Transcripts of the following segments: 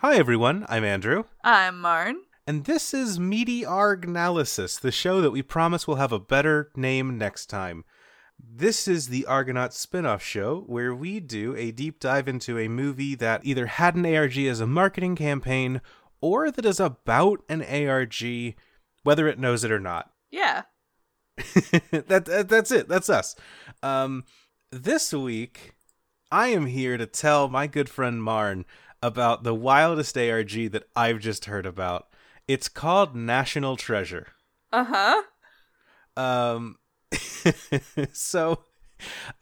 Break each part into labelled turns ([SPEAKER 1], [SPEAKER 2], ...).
[SPEAKER 1] Hi, everyone. I'm Andrew.
[SPEAKER 2] I'm Marn.
[SPEAKER 1] And this is Meaty Argnalysis, the show that we promise will have a better name next time. This is the Argonaut spin off show where we do a deep dive into a movie that either had an ARG as a marketing campaign or that is about an ARG, whether it knows it or not.
[SPEAKER 2] Yeah.
[SPEAKER 1] that, that, that's it. That's us. Um, this week, I am here to tell my good friend Marn about the wildest ARG that I've just heard about. It's called National Treasure.
[SPEAKER 2] Uh huh.
[SPEAKER 1] Um, so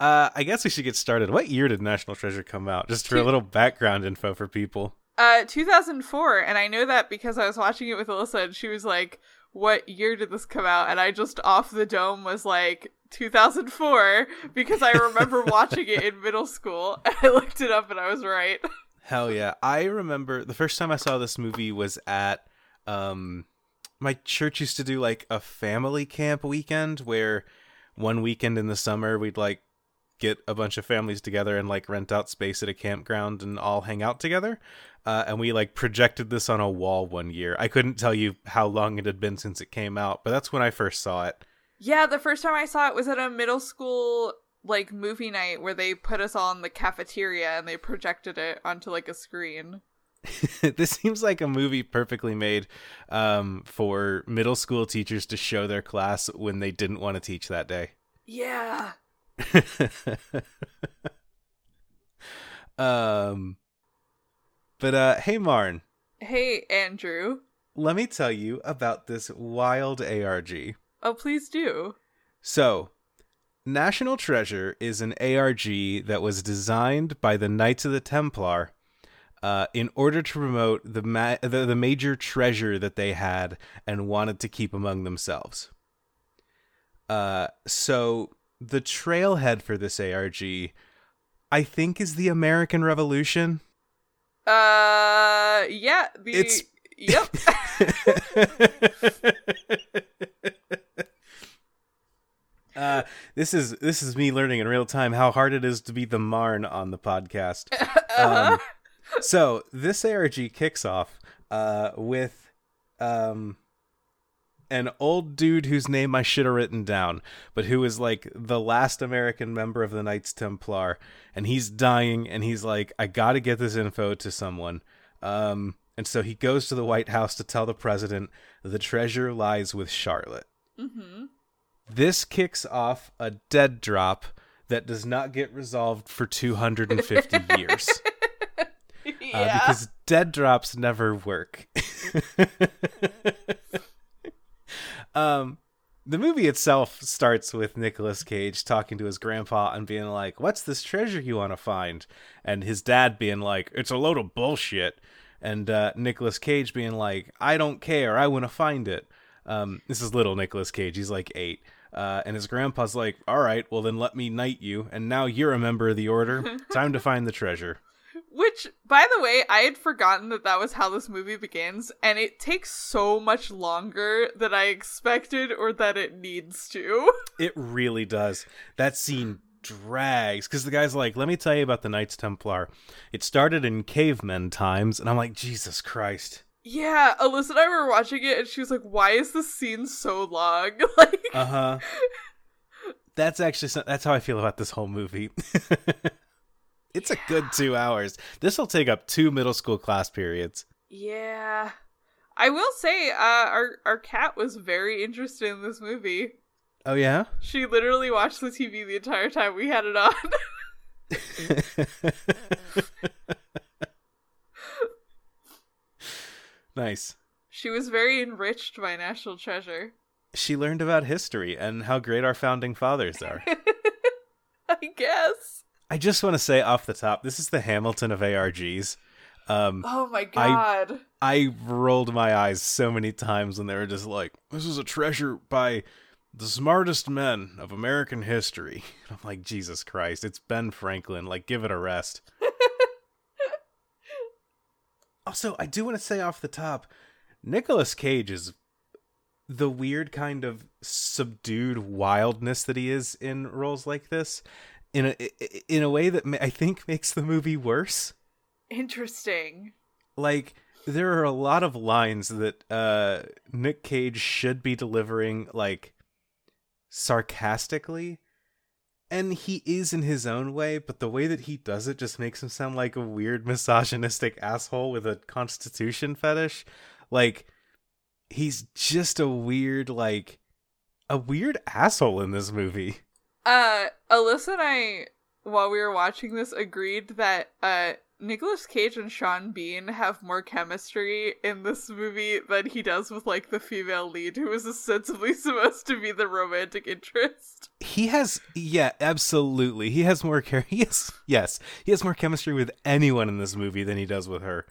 [SPEAKER 1] uh, I guess we should get started. What year did National Treasure come out? Just for a little background info for people.
[SPEAKER 2] Uh, 2004, and I know that because I was watching it with Alyssa, and she was like, "What year did this come out?" And I just off the dome was like 2004 because I remember watching it in middle school. And I looked it up, and I was right.
[SPEAKER 1] Hell yeah! I remember the first time I saw this movie was at um my church used to do like a family camp weekend where one weekend in the summer we'd like get a bunch of families together and like rent out space at a campground and all hang out together. Uh, and we like projected this on a wall one year. I couldn't tell you how long it had been since it came out, but that's when I first saw it.
[SPEAKER 2] Yeah, the first time I saw it was at a middle school like movie night where they put us all in the cafeteria and they projected it onto like a screen.
[SPEAKER 1] this seems like a movie perfectly made um, for middle school teachers to show their class when they didn't want to teach that day.
[SPEAKER 2] Yeah.
[SPEAKER 1] um, but uh, hey, Marn.
[SPEAKER 2] Hey, Andrew.
[SPEAKER 1] Let me tell you about this wild ARG.
[SPEAKER 2] Oh, please do.
[SPEAKER 1] So, National Treasure is an ARG that was designed by the Knights of the Templar uh, in order to promote the, ma- the the major treasure that they had and wanted to keep among themselves. Uh, so the trailhead for this ARG, I think, is the American Revolution.
[SPEAKER 2] Uh, yeah. The
[SPEAKER 1] It's-
[SPEAKER 2] yep.
[SPEAKER 1] uh, this is this is me learning in real time how hard it is to be the Marn on the podcast. Um, so this ARG kicks off uh, with um, an old dude whose name I should have written down, but who is like the last American member of the Knights Templar, and he's dying, and he's like, I gotta get this info to someone. Um, and so he goes to the White House to tell the president the treasure lies with Charlotte.
[SPEAKER 2] mm-hmm.
[SPEAKER 1] This kicks off a dead drop that does not get resolved for 250 years uh,
[SPEAKER 2] yeah.
[SPEAKER 1] because dead drops never work. um, the movie itself starts with Nicolas Cage talking to his grandpa and being like, "What's this treasure you want to find?" and his dad being like, "It's a load of bullshit," and uh, Nicolas Cage being like, "I don't care. I want to find it." Um, this is little Nicolas Cage. He's like eight. Uh, and his grandpa's like, "All right, well then let me knight you, and now you're a member of the order. Time to find the treasure."
[SPEAKER 2] Which, by the way, I had forgotten that that was how this movie begins, and it takes so much longer than I expected or that it needs to.
[SPEAKER 1] It really does. That scene drags because the guy's like, "Let me tell you about the Knights Templar. It started in cavemen times," and I'm like, "Jesus Christ!"
[SPEAKER 2] Yeah, Alyssa and I were watching it, and she was like, "Why is this scene so long?" like,
[SPEAKER 1] Uh huh. That's actually so- that's how I feel about this whole movie. it's a good two hours. This will take up two middle school class periods.
[SPEAKER 2] yeah. I will say, uh, our our cat was very interested in this movie.
[SPEAKER 1] Oh yeah.
[SPEAKER 2] She literally watched the TV the entire time we had it on.
[SPEAKER 1] Nice.
[SPEAKER 2] she was very enriched by National Treasure.
[SPEAKER 1] She learned about history and how great our founding fathers are.
[SPEAKER 2] I guess.
[SPEAKER 1] I just want to say off the top, this is the Hamilton of ARGs. Um,
[SPEAKER 2] Oh my god.
[SPEAKER 1] I rolled my eyes so many times when they were just like, "This is a treasure by the smartest men of American history." I'm like, Jesus Christ, it's Ben Franklin. Like, give it a rest. Also, I do want to say off the top, Nicolas Cage is the weird kind of subdued wildness that he is in roles like this, in a in a way that I think makes the movie worse.
[SPEAKER 2] Interesting.
[SPEAKER 1] like there are a lot of lines that uh Nick Cage should be delivering like sarcastically and he is in his own way, but the way that he does it just makes him sound like a weird misogynistic asshole with a constitution fetish. Like he's just a weird like a weird asshole in this movie.
[SPEAKER 2] Uh Alyssa and I while we were watching this agreed that uh Nicolas Cage and Sean Bean have more chemistry in this movie than he does with like the female lead who is ostensibly supposed to be the romantic interest.
[SPEAKER 1] He has yeah, absolutely. He has more care he has yes, he has more chemistry with anyone in this movie than he does with her.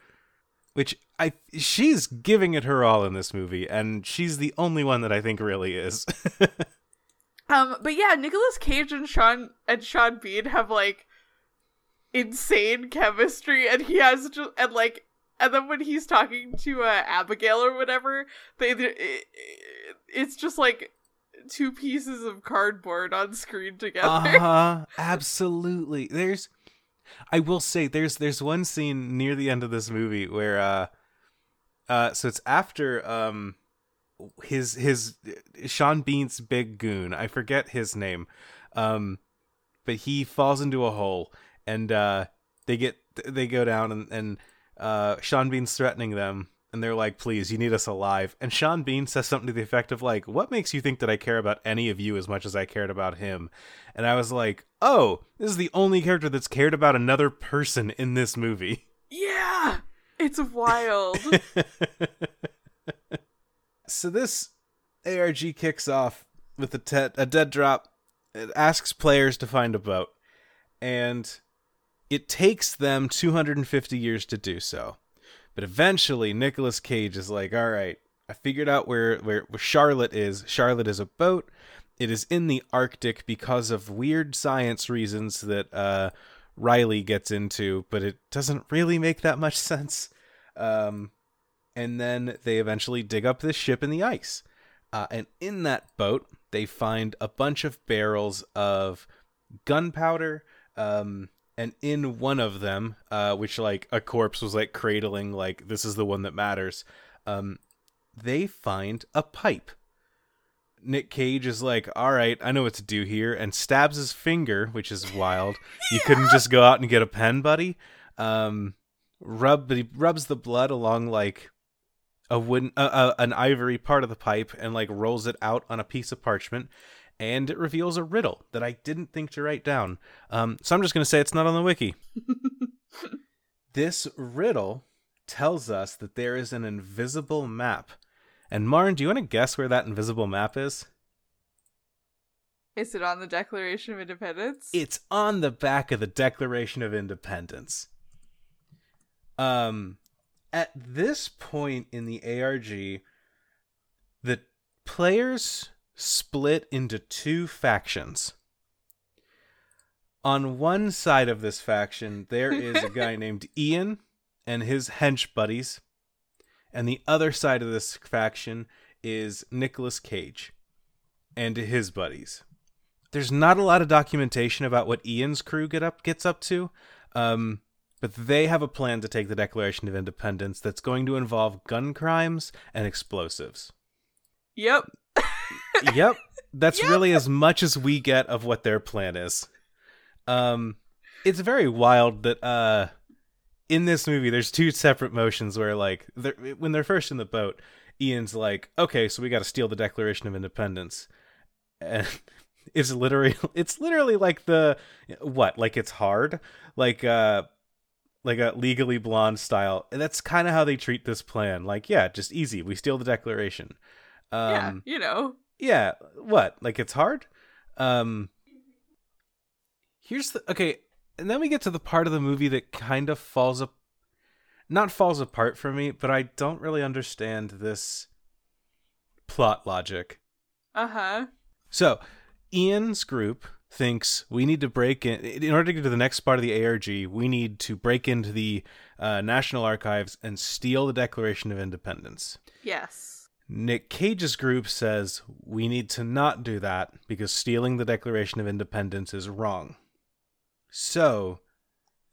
[SPEAKER 1] Which I she's giving it her all in this movie and she's the only one that I think really is.
[SPEAKER 2] um but yeah, Nicolas Cage and Sean and Sean Bean have like insane chemistry and he has just and like and then when he's talking to uh, Abigail or whatever they it, it's just like two pieces of cardboard on screen together.
[SPEAKER 1] Uh-huh. Absolutely. There's I will say there's there's one scene near the end of this movie where uh uh so it's after um his his Sean Bean's big goon I forget his name um but he falls into a hole and uh, they get they go down and and uh, Sean Bean's threatening them, and they're like, "Please, you need us alive." And Sean Bean says something to the effect of like, "What makes you think that I care about any of you as much as I cared about him?" And I was like, "Oh, this is the only character that's cared about another person in this movie."
[SPEAKER 2] Yeah, it's wild.
[SPEAKER 1] so this ARG kicks off with a, te- a dead drop. It asks players to find a boat, and it takes them 250 years to do so. But eventually, Nicolas Cage is like, all right, I figured out where, where, where Charlotte is. Charlotte is a boat. It is in the Arctic because of weird science reasons that uh, Riley gets into, but it doesn't really make that much sense. Um, and then they eventually dig up this ship in the ice. Uh, and in that boat, they find a bunch of barrels of gunpowder, um, and in one of them, uh, which like a corpse was like cradling, like this is the one that matters. Um, they find a pipe. Nick Cage is like, "All right, I know what to do here," and stabs his finger, which is wild. You couldn't just go out and get a pen, buddy. Um, rub, rubs the blood along like a wooden, uh, uh, an ivory part of the pipe, and like rolls it out on a piece of parchment and it reveals a riddle that I didn't think to write down. Um, so I'm just going to say it's not on the wiki. this riddle tells us that there is an invisible map. And Marn, do you want to guess where that invisible map is?
[SPEAKER 2] Is it on the Declaration of Independence?
[SPEAKER 1] It's on the back of the Declaration of Independence. Um, at this point in the ARG, the players split into two factions. On one side of this faction, there is a guy named Ian and his hench buddies. And the other side of this faction is Nicolas Cage and his buddies. There's not a lot of documentation about what Ian's crew get up gets up to, um, but they have a plan to take the Declaration of Independence that's going to involve gun crimes and explosives.
[SPEAKER 2] Yep
[SPEAKER 1] yep. That's yep. really as much as we get of what their plan is. Um it's very wild that uh in this movie there's two separate motions where like they're, when they're first in the boat, Ian's like, "Okay, so we got to steal the Declaration of Independence." And it's literally it's literally like the what? Like it's hard? Like uh like a legally blonde style. And that's kind of how they treat this plan. Like, yeah, just easy. We steal the declaration.
[SPEAKER 2] Um, yeah, you know.
[SPEAKER 1] Yeah, what? Like it's hard? Um Here's the okay, and then we get to the part of the movie that kind of falls up not falls apart for me, but I don't really understand this plot logic.
[SPEAKER 2] Uh-huh.
[SPEAKER 1] So, Ian's group thinks we need to break in in order to get to the next part of the ARG, we need to break into the uh, National Archives and steal the Declaration of Independence.
[SPEAKER 2] Yes.
[SPEAKER 1] Nick Cage's group says we need to not do that because stealing the Declaration of Independence is wrong. So,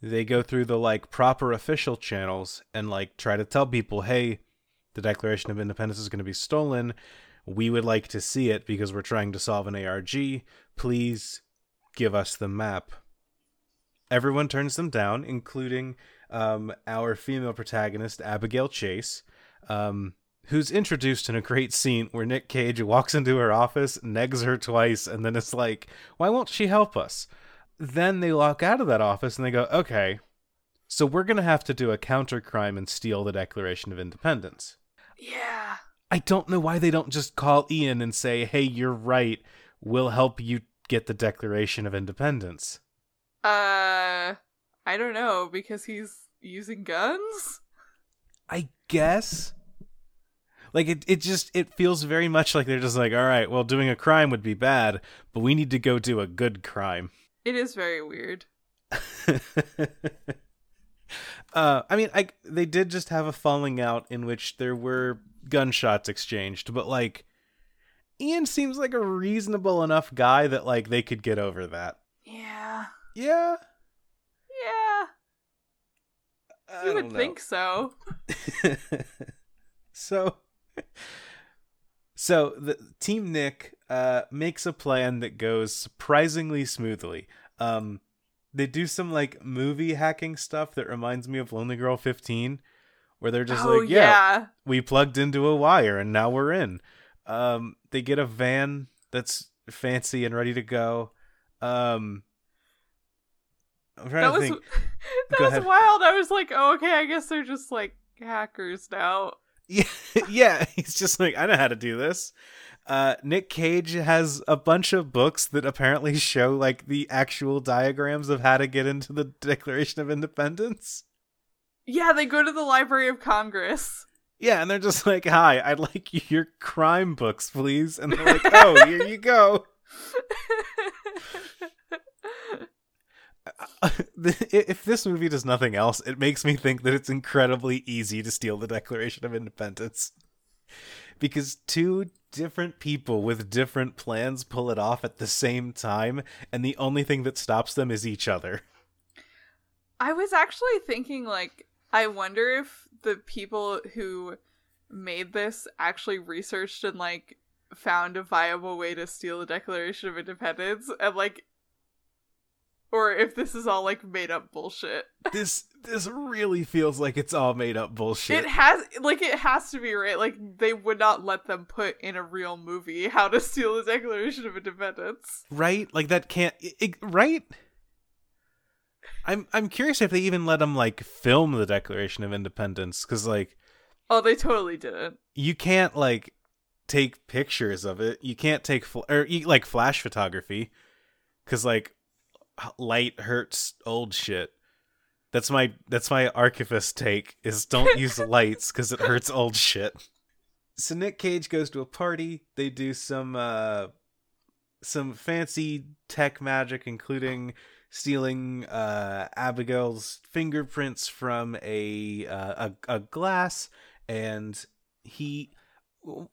[SPEAKER 1] they go through the like proper official channels and like try to tell people, hey, the Declaration of Independence is going to be stolen. We would like to see it because we're trying to solve an ARG. Please give us the map. Everyone turns them down, including um, our female protagonist, Abigail Chase, um, who's introduced in a great scene where Nick Cage walks into her office, negs her twice, and then it's like, why won't she help us? Then they walk out of that office and they go, okay, so we're going to have to do a counter crime and steal the Declaration of Independence.
[SPEAKER 2] Yeah.
[SPEAKER 1] I don't know why they don't just call Ian and say, hey, you're right. We'll help you get the Declaration of Independence.
[SPEAKER 2] Uh, I don't know because he's using guns.
[SPEAKER 1] I guess. Like it, it just it feels very much like they're just like, all right, well, doing a crime would be bad, but we need to go do a good crime.
[SPEAKER 2] It is very weird.
[SPEAKER 1] uh, I mean, I they did just have a falling out in which there were gunshots exchanged, but like Ian seems like a reasonable enough guy that like they could get over that.
[SPEAKER 2] Yeah.
[SPEAKER 1] Yeah.
[SPEAKER 2] Yeah.
[SPEAKER 1] I
[SPEAKER 2] You would
[SPEAKER 1] know.
[SPEAKER 2] think so.
[SPEAKER 1] so so the team nick uh makes a plan that goes surprisingly smoothly um they do some like movie hacking stuff that reminds me of lonelygirl15 where they're just
[SPEAKER 2] oh
[SPEAKER 1] like yeah, we plugged into a wire and now we're in um they get a van that's fancy and ready to go um i'm trying
[SPEAKER 2] That
[SPEAKER 1] to
[SPEAKER 2] was
[SPEAKER 1] think
[SPEAKER 2] that
[SPEAKER 1] Go
[SPEAKER 2] was
[SPEAKER 1] ahead.
[SPEAKER 2] wild. I was like, oh, okay, I guess they're just like hackers now.
[SPEAKER 1] Yeah, yeah, he's just like, I know how to do this. Uh, Nick Cage has a bunch of books that apparently show like the actual diagrams of how to get into the Declaration of Independence.
[SPEAKER 2] Yeah, they go to the Library of Congress.
[SPEAKER 1] Yeah, and they're just like, "Hi, I'd like your crime books, please." And they're like, "Oh, here you go." if this movie does nothing else, it makes me think that it's incredibly easy to steal the Declaration of Independence. Because two different people with different plans pull it off at the same time, and the only thing that stops them is each other.
[SPEAKER 2] I was actually thinking, like, I wonder if the people who made this actually researched and, like, found a viable way to steal the Declaration of Independence and, like, or if this is all, like, made up bullshit.
[SPEAKER 1] This this really feels like it's all made up bullshit.
[SPEAKER 2] It has, like, it has to be right. Like, they would not let them put in a real movie how to steal the Declaration of Independence.
[SPEAKER 1] right? Like that can't i i- right? I'm I'm curious if they even let them like film the Declaration of Independence cuz like
[SPEAKER 2] Oh, they totally didn't.
[SPEAKER 1] you can't like take pictures of it. You can't take fl- or you, like flash photography cuz like light hurts old shit. That's my that's my archivist take is don't use lights cuz it hurts old shit. So Nick Cage goes to a party. They do some uh some fancy tech magic including stealing uh Abigail's fingerprints from a uh, a, a glass and he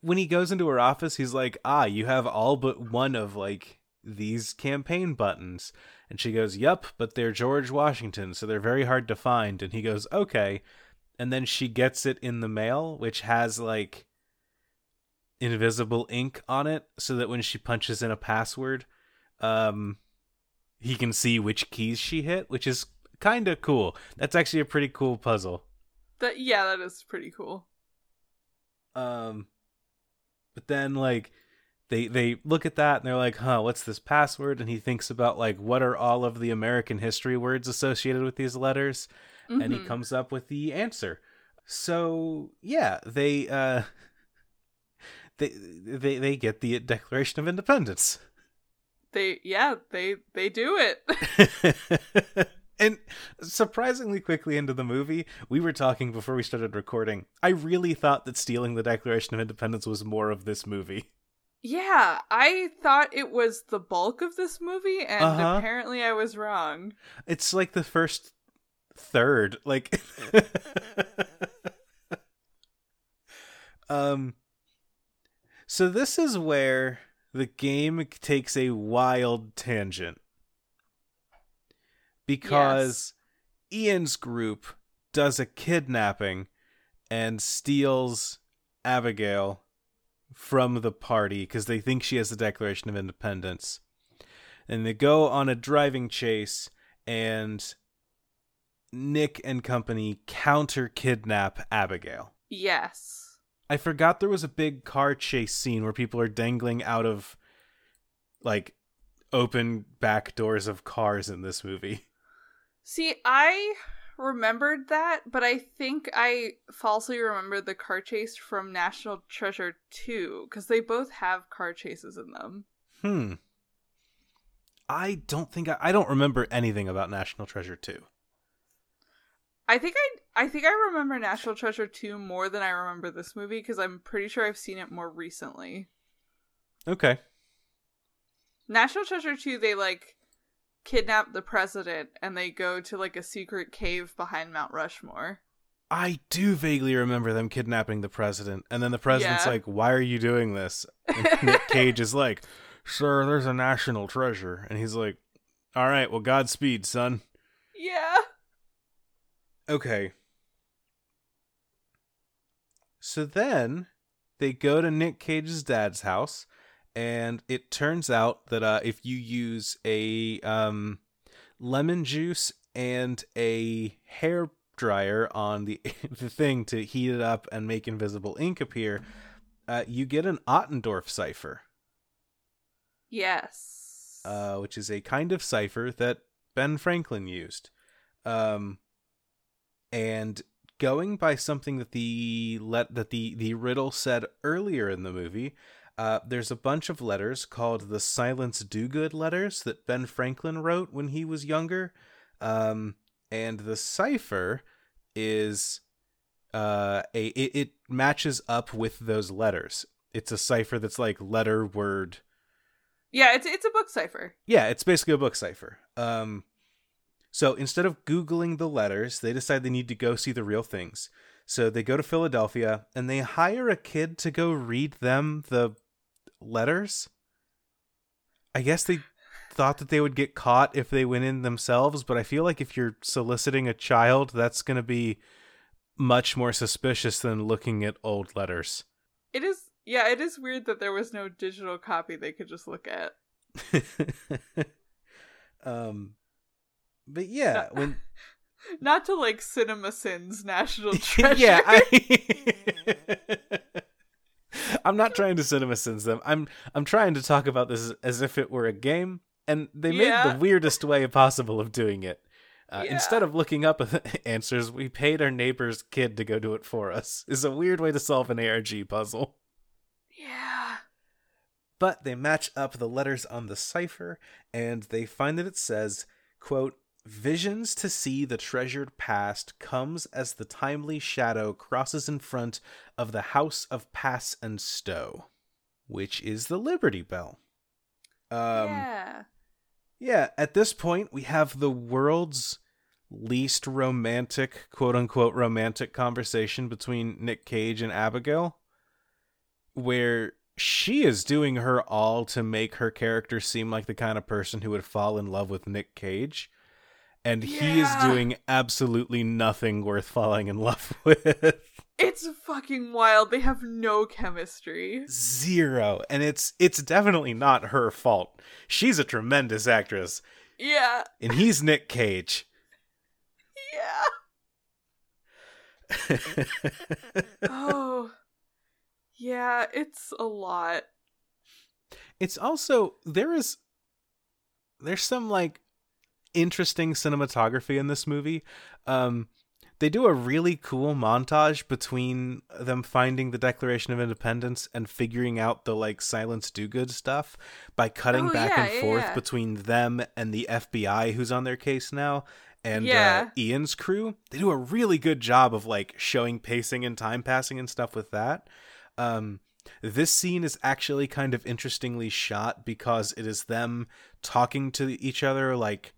[SPEAKER 1] when he goes into her office he's like ah you have all but one of like these campaign buttons and she goes yep but they're george washington so they're very hard to find. And he goes okay. And then she gets it in the mail which has like invisible ink on it so that when she punches in a password um he can see which keys she hit which is kind of cool. That's actually a pretty cool puzzle.
[SPEAKER 2] That yeah, that is pretty cool.
[SPEAKER 1] um but then like they they look at that and they're like huh what's this password and he thinks about like what are all of the american history words associated with these letters and he
[SPEAKER 2] Mhm.
[SPEAKER 1] comes up with the answer so yeah they uh they they they get the declaration of independence
[SPEAKER 2] They yeah, they they do it.
[SPEAKER 1] and surprisingly quickly into the movie, we were talking before we started recording. I really thought that stealing the Declaration of Independence was more of this movie.
[SPEAKER 2] Yeah, I thought it was the bulk of this movie and
[SPEAKER 1] Uh-huh.
[SPEAKER 2] apparently I was wrong.
[SPEAKER 1] It's like the first third, like um so this is where the game takes a wild tangent. Because Ian's group does a kidnapping and steals Abigail from the party because they think she has the Declaration of Independence. And they go on a driving chase, and Nick and company counter kidnap Abigail.
[SPEAKER 2] Yes.
[SPEAKER 1] I forgot there was a big car chase scene where people are dangling out of like open back doors of cars in this movie.
[SPEAKER 2] See, I remembered that, but I think I falsely remembered the car chase from National Treasure 2 because they both have car chases in them.
[SPEAKER 1] Hmm. I don't think I, I don't remember anything about National Treasure 2.
[SPEAKER 2] I think I I think I remember National Treasure 2 more than I remember this movie because I'm pretty sure I've seen it more recently.
[SPEAKER 1] Okay.
[SPEAKER 2] National Treasure 2 they like kidnap the president and they go to like a secret cave behind Mount Rushmore.
[SPEAKER 1] I do vaguely remember them kidnapping the president, and then the president's
[SPEAKER 2] Yeah.
[SPEAKER 1] like, "Why are you doing this?" And Nick Cage is like, "Sir, there's a national treasure," and he's like, "All right, well, Godspeed, son."
[SPEAKER 2] Yeah.
[SPEAKER 1] Okay. So then they go to Nick Cage's dad's house, and it turns out that uh, if you use a um, lemon juice and a hair dryer on the the thing to heat it up and make invisible ink appear, uh, you get an Ottendorf cipher,
[SPEAKER 2] Yes.
[SPEAKER 1] uh, which is a kind of cipher that Ben Franklin used. Um, and going by something that the let that the the riddle said earlier in the movie, uh, there's a bunch of letters called the Silence Dogood letters that Ben Franklin wrote when he was younger, um, and the cipher is uh a it, it matches up with those letters. It's a cipher that's like letter word
[SPEAKER 2] yeah, it's it's a book cipher.
[SPEAKER 1] yeah, it's basically a book cipher. Um, so instead of Googling the letters, they decide they need to go see the real things. So they go to Philadelphia and they hire a kid to go read them the letters. I guess they thought that they would get caught if they went in themselves, but I feel like if you're soliciting a child, that's going to be much more suspicious than looking at old letters.
[SPEAKER 2] It is yeah, it is weird that there was no digital copy they could just look at.
[SPEAKER 1] um but yeah, when
[SPEAKER 2] Not to like CinemaSins National Treasure.
[SPEAKER 1] yeah, I I'm not trying to cinemasins them. I'm I'm trying to talk about this as if it were a game, and they made
[SPEAKER 2] Yeah.
[SPEAKER 1] the weirdest way possible of doing it. Uh,
[SPEAKER 2] Yeah.
[SPEAKER 1] Instead of looking up answers, we paid our neighbor's kid to go do it for us. Is a weird way to solve an ARG puzzle.
[SPEAKER 2] yeah.
[SPEAKER 1] But they match up the letters on the cipher, and they find that it says, quote, Visions to see the treasured past comes as the timely shadow crosses in front of the house of Pass and Stow, which is the Liberty Bell. Um,
[SPEAKER 2] yeah.
[SPEAKER 1] yeah, at this point, we have the world's least romantic, quote unquote, romantic conversation between Nick Cage and Abigail, where she is doing her all to make her character seem like the kind of person who would fall in love with Nick Cage. And he is doing absolutely nothing worth falling in love with.
[SPEAKER 2] It's fucking wild. They have no chemistry.
[SPEAKER 1] Zero. And it's it's definitely not her fault. She's a tremendous actress.
[SPEAKER 2] Yeah.
[SPEAKER 1] And he's Nick Cage.
[SPEAKER 2] Yeah. Oh. Yeah, it's a lot.
[SPEAKER 1] it's also there is there's some like interesting cinematography in this movie. Um they do a really cool montage between them finding the declaration of independence and figuring out the like silence dogood stuff by cutting
[SPEAKER 2] Oh,
[SPEAKER 1] back
[SPEAKER 2] yeah,
[SPEAKER 1] and
[SPEAKER 2] yeah,
[SPEAKER 1] forth
[SPEAKER 2] yeah.
[SPEAKER 1] between them and the fbi who's on their case now and uh, ian's crew. They do a really good job of like showing pacing and time passing and stuff with that. Um this scene is actually kind of interestingly shot because it is them talking to each other like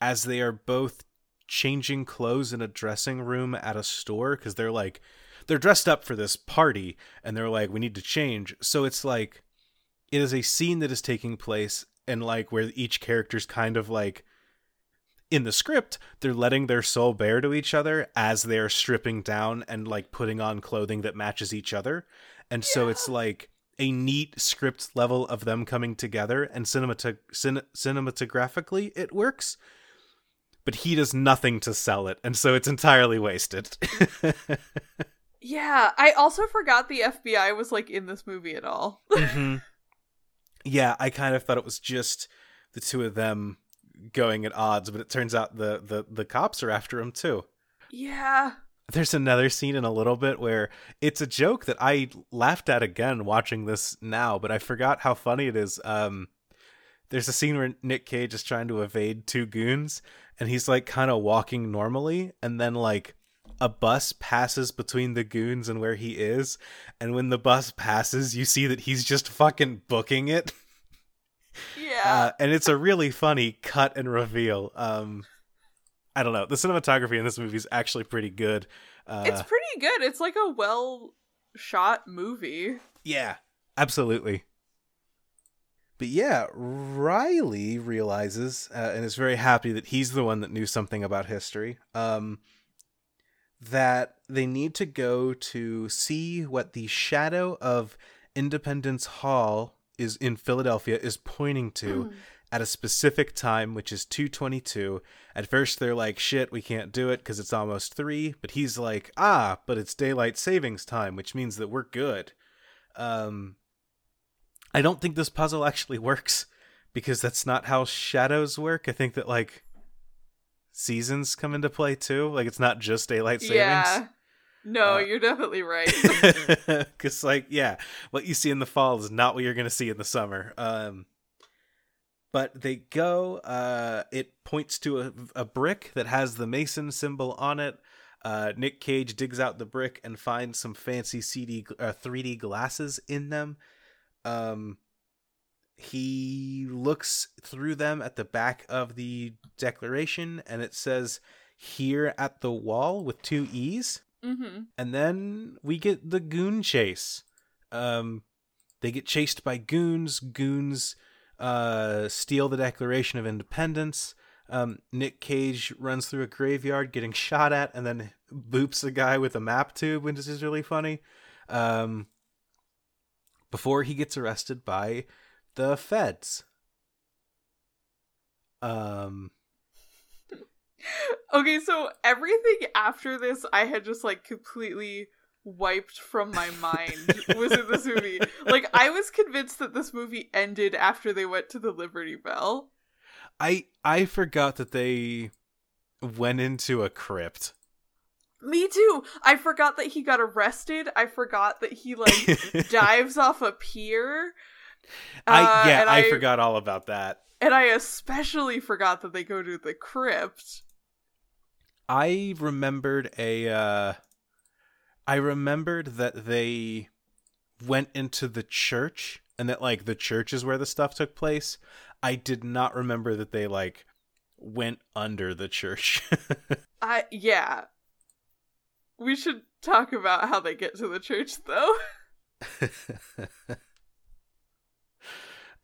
[SPEAKER 1] as they are both changing clothes in a dressing room at a store because they're like they're dressed up for this party and they're like we need to change so it's like it is a scene that is taking place and like where each character's kind of like in the script, they're letting their soul bare to each other as they're stripping down and like putting on clothing that matches each other. And so it's like a neat script level of them coming together and cin- cinematographically it works. But he does nothing to sell it, and so it's entirely wasted.
[SPEAKER 2] Yeah, I also forgot the FBI was like in this movie at all.
[SPEAKER 1] hmm Yeah, I kind of thought it was just the two of them going at odds, but it turns out the the the cops are after him too.
[SPEAKER 2] yeah.
[SPEAKER 1] There's another scene in a little bit where it's a joke that I laughed at again watching this now, but I forgot how funny it is. Um there's a scene where Nick Cage is trying to evade two goons and he's like kind of walking normally and then like a bus passes between the goons and where he is and when the bus passes you see that he's just fucking booking it
[SPEAKER 2] Yeah.
[SPEAKER 1] uh, and it's a really funny cut and reveal um i don't know the cinematography in this movie is actually pretty good uh,
[SPEAKER 2] it's pretty good. It's like a well shot movie.
[SPEAKER 1] Yeah, absolutely. But yeah, Riley realizes uh, and is very happy that he's the one that knew something about history. Um, that they need to go to see what the shadow of Independence Hall is in Philadelphia is pointing to at a specific time, which is 222. At first, they're like, shit, we can't do it because it's almost 3. But he's like, ah, but it's daylight savings time, which means that we're good. Um, I don't think this puzzle actually works because that's not how shadows work. I think that, like, seasons come into play too. Like, it's not just daylight savings.
[SPEAKER 2] Yeah. No,
[SPEAKER 1] Uh,
[SPEAKER 2] you're definitely right.
[SPEAKER 1] Because, like, yeah, what you see in the fall is not what you're going to see in the summer. Um, but they go. Uh, it points to a, a brick that has the Mason symbol on it. Uh, Nick Cage digs out the brick and finds some fancy CD, uh, 3D glasses in them. Um, he looks through them at the back of the Declaration, and it says "Here at the Wall" with two E's
[SPEAKER 2] hmm
[SPEAKER 1] and then we get the goon chase. Um, they get chased by goons. Goons uh, steal the Declaration of Independence. Um, Nick Cage runs through a graveyard getting shot at, and then boops a guy with a map tube, which is really funny. Um, before he gets arrested by the feds. Um,
[SPEAKER 2] Okay, so everything after this I had just like completely wiped from my mind was in this movie. Like I was convinced that this movie ended after they went to the Liberty Bell.
[SPEAKER 1] I I forgot that they went into a crypt.
[SPEAKER 2] Me too. I forgot that he got arrested. I forgot that he like dives off a pier.
[SPEAKER 1] I
[SPEAKER 2] Uh,
[SPEAKER 1] yeah, I,
[SPEAKER 2] I-
[SPEAKER 1] forgot all about that.
[SPEAKER 2] And I especially forgot that they go to the crypt.
[SPEAKER 1] I remembered a uh I remembered that they went into the church and that like the church is where the stuff took place. I did not remember that they like went under the church.
[SPEAKER 2] I yeah. We should talk about how they get to the church though.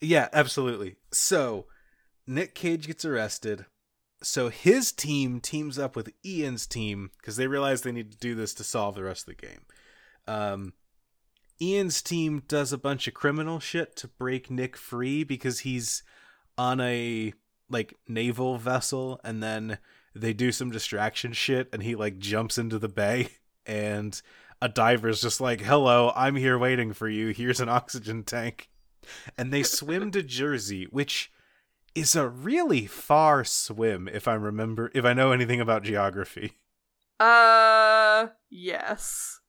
[SPEAKER 1] yeah, absolutely. So, Nick Cage gets arrested. So his team teams up with Ian's team because they realize they need to do this to solve the rest of the game. Um, Ian's team does a bunch of criminal shit to break Nick free because he's on a like naval vessel and then they do some distraction shit and he like jumps into the bay and a diver's just like, "Hello, I'm here waiting for you. Here's an oxygen tank." And they swim to Jersey, which is a really far swim if I remember if I know anything about geography.
[SPEAKER 2] Uh yes.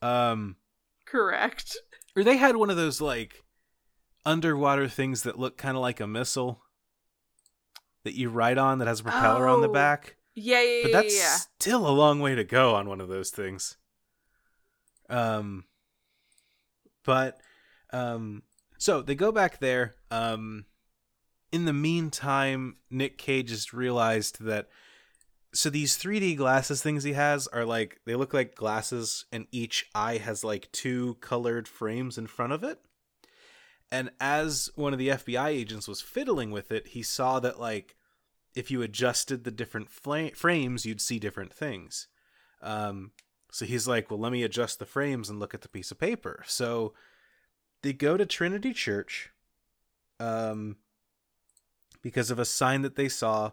[SPEAKER 1] Um
[SPEAKER 2] Correct.
[SPEAKER 1] or they had one of those like underwater things that look kind of like a missile that you ride on that has a propeller on the
[SPEAKER 2] Oh,
[SPEAKER 1] back.
[SPEAKER 2] Yeah, yeah,
[SPEAKER 1] But
[SPEAKER 2] yeah,
[SPEAKER 1] that's
[SPEAKER 2] yeah.
[SPEAKER 1] still a long way to go on one of those things. Um but um so they go back there um in the meantime Nick Cage has realized that so these 3D glasses things he has are like they look like glasses and each eye has like two colored frames in front of it. And as one of the FBI agents was fiddling with it, he saw that like if you adjusted the different fla- frames, you'd see different things. Um, so he's like, well, let me adjust the frames and look at the piece of paper. So they go to Trinity Church um, because of a sign that they saw,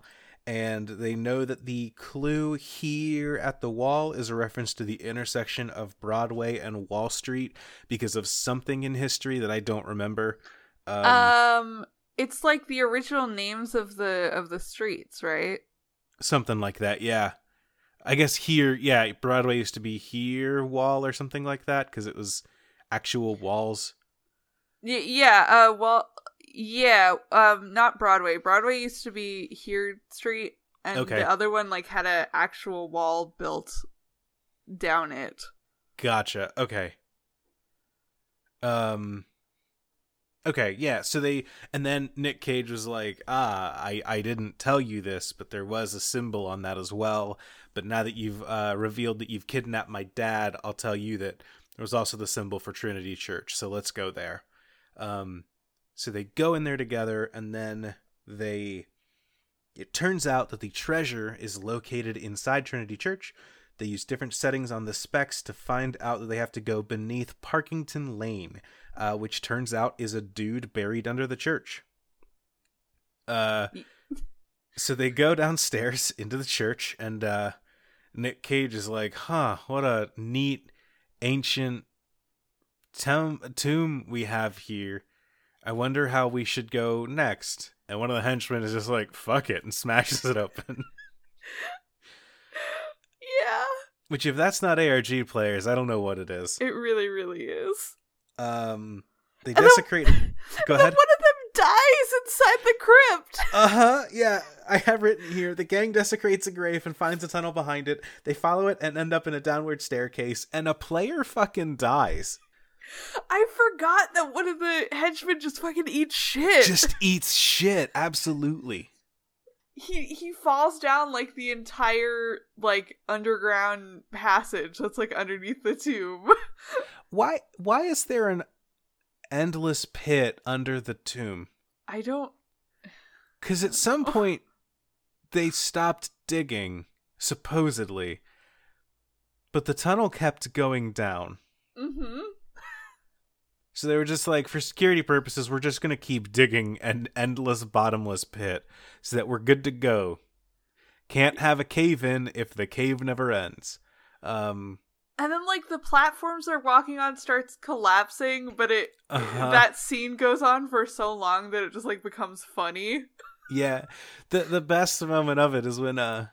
[SPEAKER 1] and they know that the clue here at the wall is a reference to the intersection of Broadway and Wall Street because of something in history that I don't remember.
[SPEAKER 2] Um, um it's like the original names of the of the streets, right?
[SPEAKER 1] Something like that, yeah. I guess here, yeah, Broadway used to be here wall or something like that because it was actual walls.
[SPEAKER 2] Y- yeah, uh well yeah, um not Broadway. Broadway used to be here street and okay. the other one like had an actual wall built down it.
[SPEAKER 1] Gotcha. Okay. Um Okay, yeah. So they and then Nick Cage was like, "Ah, I I didn't tell you this, but there was a symbol on that as well. But now that you've uh, revealed that you've kidnapped my dad, I'll tell you that there was also the symbol for Trinity Church. So let's go there." Um, so they go in there together, and then they. It turns out that the treasure is located inside Trinity Church. They use different settings on the specs to find out that they have to go beneath Parkington Lane uh, which turns out is a dude buried under the church. Uh, so they go downstairs into the church, and uh, Nick Cage is like, "Huh, what a neat ancient tomb tomb we have here. I wonder how we should go next." And one of the henchmen is just like, "Fuck it," and smashes it open.
[SPEAKER 2] yeah.
[SPEAKER 1] Which, if that's not ARG players, I don't know what it is.
[SPEAKER 2] It really, really is.
[SPEAKER 1] Um, they desecrate. Then,
[SPEAKER 2] Go ahead. One of them dies inside the crypt.
[SPEAKER 1] Uh huh. Yeah, I have written here. The gang desecrates a grave and finds a tunnel behind it. They follow it and end up in a downward staircase, and a player fucking dies.
[SPEAKER 2] I forgot that one of the henchmen just fucking eats shit.
[SPEAKER 1] Just eats shit. Absolutely.
[SPEAKER 2] He he falls down like the entire like underground passage that's like underneath the tomb.
[SPEAKER 1] Why why is there an endless pit under the tomb?
[SPEAKER 2] I don't
[SPEAKER 1] Cuz at some point they stopped digging supposedly. But the tunnel kept going down.
[SPEAKER 2] Mhm.
[SPEAKER 1] So they were just like, for security purposes, we're just going to keep digging an endless bottomless pit so that we're good to go. Can't have a cave in if the cave never ends. Um,
[SPEAKER 2] and then like the platforms they're walking on starts collapsing but it uh-huh. that scene goes on for so long that it just like becomes funny
[SPEAKER 1] yeah the the best moment of it is when uh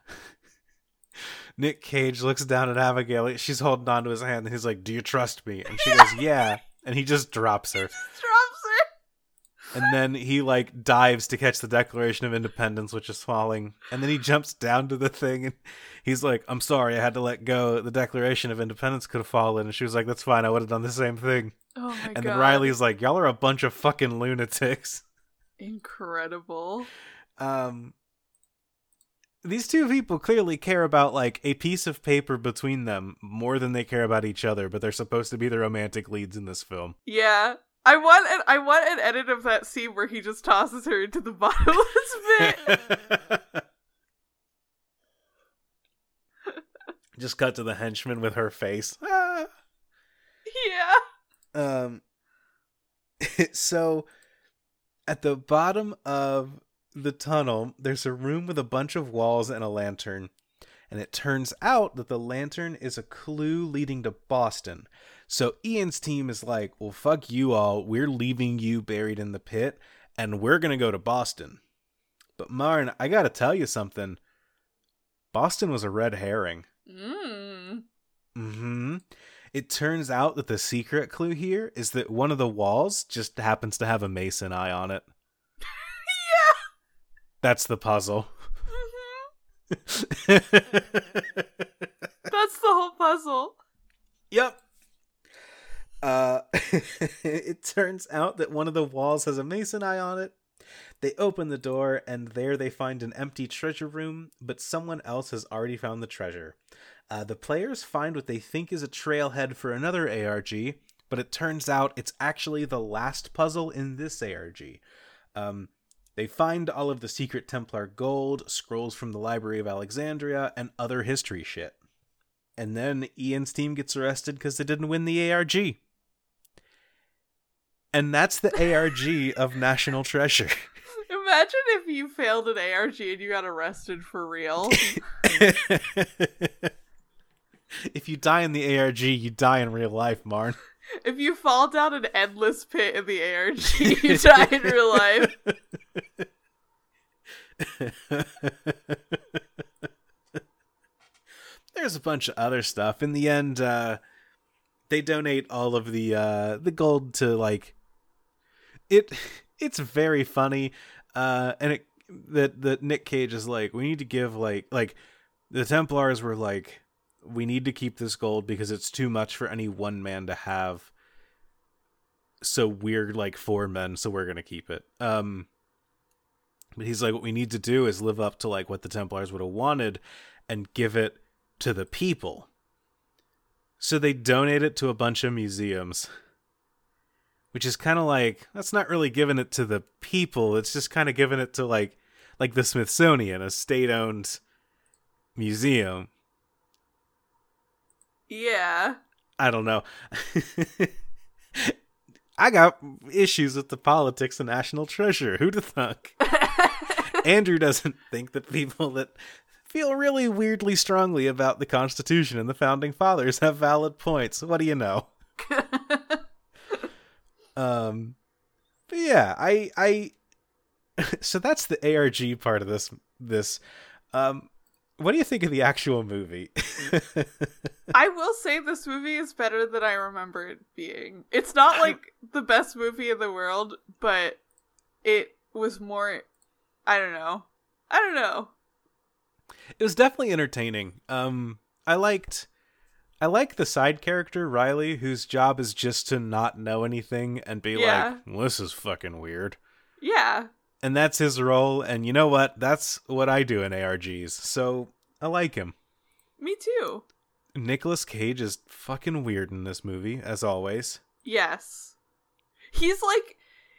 [SPEAKER 1] Nick Cage looks down at Abigail. She's holding on to his hand, and he's like, "Do you trust me?" And she goes, "Yeah." And he just drops her.
[SPEAKER 2] Just drops
[SPEAKER 1] her. And then he like dives to catch the Declaration of Independence, which is falling. And then he jumps down to the thing, and he's like, I'm sorry, I had to let go. The Declaration of Independence could have fallen. And she was like, That's fine, I would have done the same thing.
[SPEAKER 2] Oh my
[SPEAKER 1] and
[SPEAKER 2] God.
[SPEAKER 1] And then Riley's like, Y'all are a bunch of fucking lunatics.
[SPEAKER 2] Incredible.
[SPEAKER 1] Um these two people clearly care about like a piece of paper between them more than they care about each other, but they're supposed to be the romantic leads in this film.
[SPEAKER 2] Yeah. I want an I want an edit of that scene where he just tosses her into the bottomless pit.
[SPEAKER 1] Just cut to the henchman with her face. Ah.
[SPEAKER 2] Yeah.
[SPEAKER 1] Um. so, at the bottom of the tunnel, there's a room with a bunch of walls and a lantern. And it turns out that the lantern is a clue leading to Boston. So Ian's team is like, well, fuck you all. We're leaving you buried in the pit, and we're going to go to Boston. But Marn, I got to tell you something. Boston was a red herring.
[SPEAKER 2] Mm.
[SPEAKER 1] Hmm. It turns out that the secret clue here is that one of the walls just happens to have a mason eye on it.
[SPEAKER 2] Yeah.
[SPEAKER 1] That's the puzzle.
[SPEAKER 2] Mm-hmm. That's the whole puzzle.
[SPEAKER 1] Yep. Uh, it turns out that one of the walls has a mason eye on it, they open the door, and there they find an empty treasure room, but someone else has already found the treasure. Uh, the players find what they think is a trailhead for another ARG, but it turns out it's actually the last puzzle in this ARG. Um, They find all of the secret Templar gold, scrolls from the Library of Alexandria, and other history shit. And then Ian's team gets arrested because they didn't win the ARG. And that's the ARG of National Treasure.
[SPEAKER 2] Imagine if you failed an ARG and you got arrested for real.
[SPEAKER 1] if you die in the ARG, you die in real life, Marn.
[SPEAKER 2] If you fall down an endless pit in the ARG, you die in real life.
[SPEAKER 1] There's a bunch of other stuff. In the end, uh, they donate all of the uh, the gold to like it. It's very funny, uh, and it that that Nick Cage is like, we need to give like like the Templars were like, we need to keep this gold because it's too much for any one man to have. So we're like four men, so we're gonna keep it. Um, but he's like, what we need to do is live up to like what the Templars would have wanted, and give it to the people. So they donate it to a bunch of museums. Which is kind of like that's not really giving it to the people, it's just kind of giving it to like like the Smithsonian, a state-owned museum.
[SPEAKER 2] Yeah.
[SPEAKER 1] I don't know. I got issues with the politics of National Treasure. Who'd have thunk? Andrew doesn't think that people that feel really weirdly strongly about the Constitution and the Founding Fathers have valid points. What do you know? um, but yeah, I, I, so that's the ARG part of this. This, um, what do you think of the actual movie?
[SPEAKER 2] I will say this movie is better than I remember it being. It's not like the best movie in the world, but it was more I don't know. I don't know.
[SPEAKER 1] It was definitely entertaining. Um I liked I like the side character Riley whose job is just to not know anything and be
[SPEAKER 2] Yeah.
[SPEAKER 1] like, well, "This is fucking weird."
[SPEAKER 2] Yeah.
[SPEAKER 1] And that's his role and you know what? That's what I do in ARGs. So, I like him.
[SPEAKER 2] Me too.
[SPEAKER 1] Nicolas Cage is fucking weird in this movie as always.
[SPEAKER 2] Yes. He's like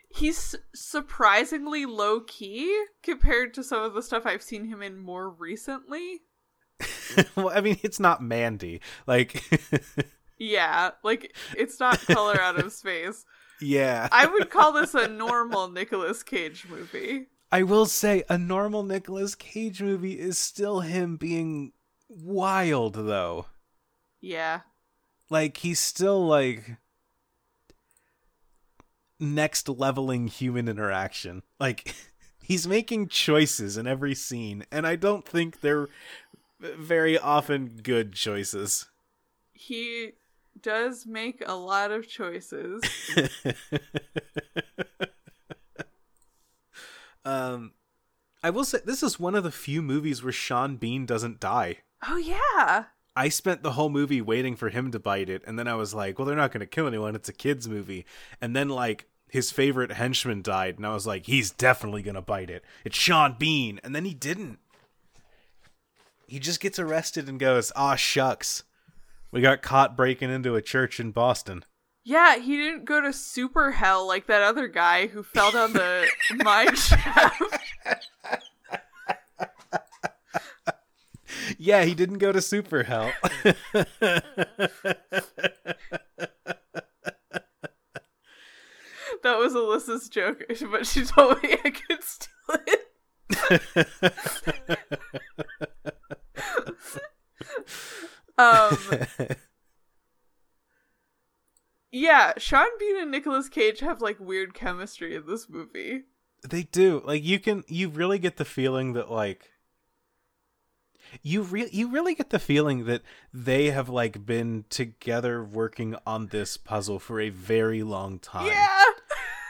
[SPEAKER 2] he's surprisingly low key compared to some of the stuff I've seen him in more recently.
[SPEAKER 1] well, I mean, it's not Mandy. Like
[SPEAKER 2] Yeah, like it's not color out of space.
[SPEAKER 1] Yeah.
[SPEAKER 2] I would call this a normal Nicolas Cage movie.
[SPEAKER 1] I will say a normal Nicolas Cage movie is still him being wild though.
[SPEAKER 2] Yeah.
[SPEAKER 1] Like he's still like next leveling human interaction. Like he's making choices in every scene and I don't think they're very often good choices.
[SPEAKER 2] He does make a lot of choices.
[SPEAKER 1] um I will say this is one of the few movies where Sean Bean doesn't die.
[SPEAKER 2] Oh yeah.
[SPEAKER 1] I spent the whole movie waiting for him to bite it, and then I was like, well, they're not going to kill anyone. It's a kid's movie. And then, like, his favorite henchman died, and I was like, he's definitely going to bite it. It's Sean Bean. And then he didn't. He just gets arrested and goes, "Ah, shucks. We got caught breaking into a church in Boston.
[SPEAKER 2] Yeah, he didn't go to super hell like that other guy who fell down the mine shaft.
[SPEAKER 1] Yeah, he didn't go to super hell.
[SPEAKER 2] That was Alyssa's joke, but she told me I could steal it. Um, yeah, Sean Bean and Nicolas Cage have like weird chemistry in this movie.
[SPEAKER 1] They do. Like you can you really get the feeling that like you re- you really get the feeling that they have like been together working on this puzzle for a very long time.
[SPEAKER 2] Yeah.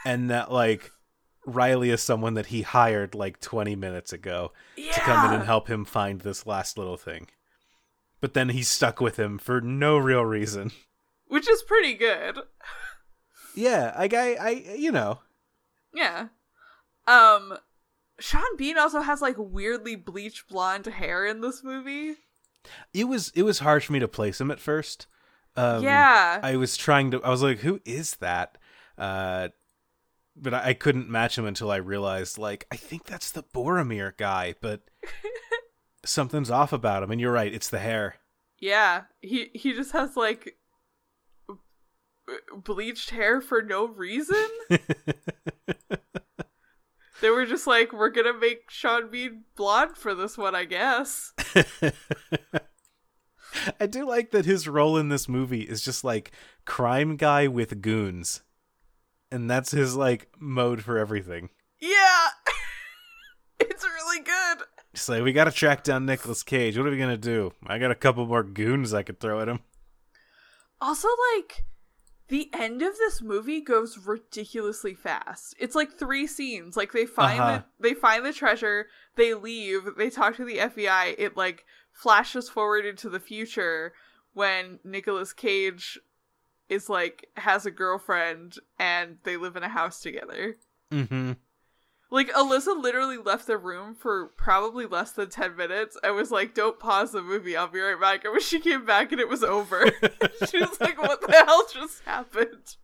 [SPEAKER 1] And that like Riley is someone that he hired like 20 minutes ago
[SPEAKER 2] Yeah.
[SPEAKER 1] to come in and help him find this last little thing. But then he's stuck with him for no real reason.
[SPEAKER 2] Which is pretty good.
[SPEAKER 1] Yeah, like I I you know,
[SPEAKER 2] Yeah. Um Sean Bean also has like weirdly bleach blonde hair in this movie.
[SPEAKER 1] it was it was hard for me to place him at first. Um,
[SPEAKER 2] yeah.
[SPEAKER 1] I was trying to. I was like, "Who is that?" Uh, but I, I couldn't match him until I realized, like, I think that's the Boromir guy, but something's off about him. And you're right, it's the hair.
[SPEAKER 2] Yeah, he he just has like bleached hair for no reason. they were just like, we're gonna make Sean Bean blonde for this one, I guess.
[SPEAKER 1] I do like that his role in this movie is just like crime guy with goons. And that's his like mode for everything.
[SPEAKER 2] Yeah,
[SPEAKER 1] Just like we gotta track down Nicolas Cage. What are we gonna do? I got a couple more goons I could throw at him.
[SPEAKER 2] Also, like the end of this movie goes ridiculously fast. It's like three scenes. Like they find
[SPEAKER 1] Uh-huh.
[SPEAKER 2] the, they find the treasure, they leave, they talk to the FBI. It like flashes forward into the future when Nicolas Cage is like has a girlfriend and they live in a house together.
[SPEAKER 1] Mm-hmm.
[SPEAKER 2] Like Alyssa literally left the room for probably less than ten minutes. I was like, "Don't pause the movie. I'll be right back." And when she came back and it was over, she was like, "What the hell just happened?"